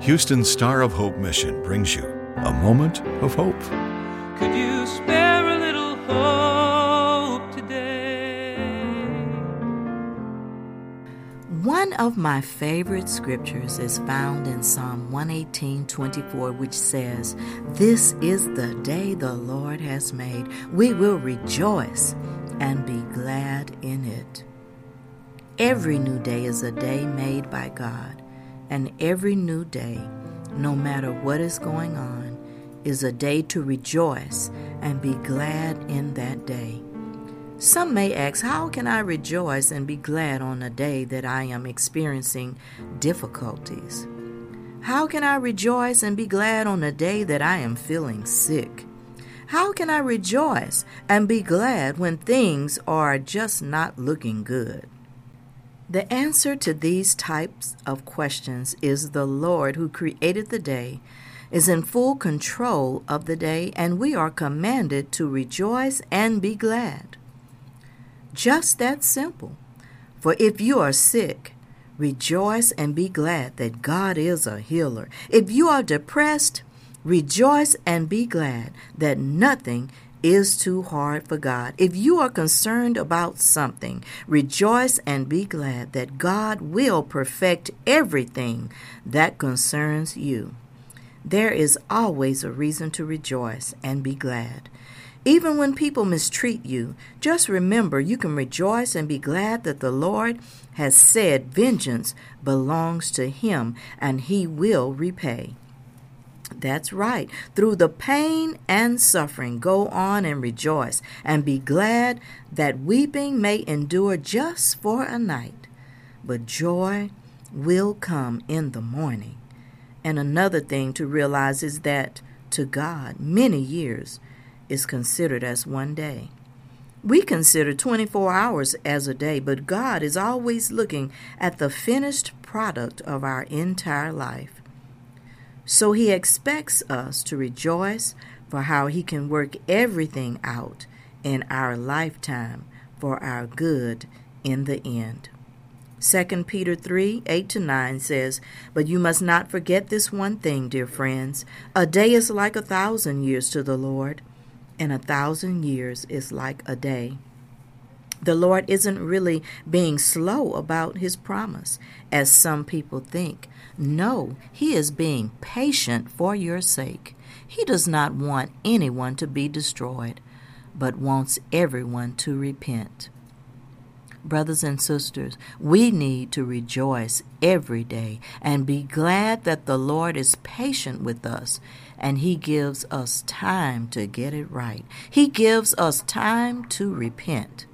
Houston Star of Hope Mission brings you a moment of hope. Could you spare a little hope today? One of my favorite scriptures is found in Psalm 118:24 which says, "This is the day the Lord has made. We will rejoice and be glad in it." Every new day is a day made by God, and every new day, no matter what is going on, is a day to rejoice and be glad in that day. Some may ask, How can I rejoice and be glad on a day that I am experiencing difficulties? How can I rejoice and be glad on a day that I am feeling sick? How can I rejoice and be glad when things are just not looking good? The answer to these types of questions is the Lord who created the day is in full control of the day, and we are commanded to rejoice and be glad. Just that simple. For if you are sick, rejoice and be glad that God is a healer. If you are depressed, rejoice and be glad that nothing is too hard for God. If you are concerned about something, rejoice and be glad that God will perfect everything that concerns you. There is always a reason to rejoice and be glad. Even when people mistreat you, just remember you can rejoice and be glad that the Lord has said vengeance belongs to Him and He will repay. That's right. Through the pain and suffering, go on and rejoice and be glad that weeping may endure just for a night, but joy will come in the morning. And another thing to realize is that to God, many years is considered as one day. We consider 24 hours as a day, but God is always looking at the finished product of our entire life. So He expects us to rejoice for how He can work everything out in our lifetime for our good in the end. 2 Peter 3 8 to 9 says, But you must not forget this one thing, dear friends. A day is like a thousand years to the Lord, and a thousand years is like a day. The Lord isn't really being slow about his promise, as some people think. No, he is being patient for your sake. He does not want anyone to be destroyed, but wants everyone to repent. Brothers and sisters, we need to rejoice every day and be glad that the Lord is patient with us and He gives us time to get it right. He gives us time to repent.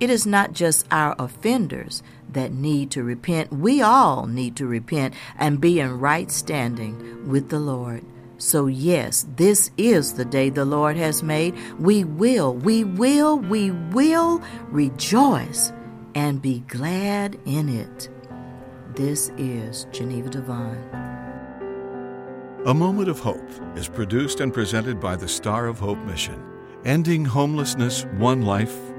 It is not just our offenders that need to repent. We all need to repent and be in right standing with the Lord. So, yes, this is the day the Lord has made. We will, we will, we will rejoice and be glad in it. This is Geneva Devine. A Moment of Hope is produced and presented by the Star of Hope Mission, ending homelessness one life,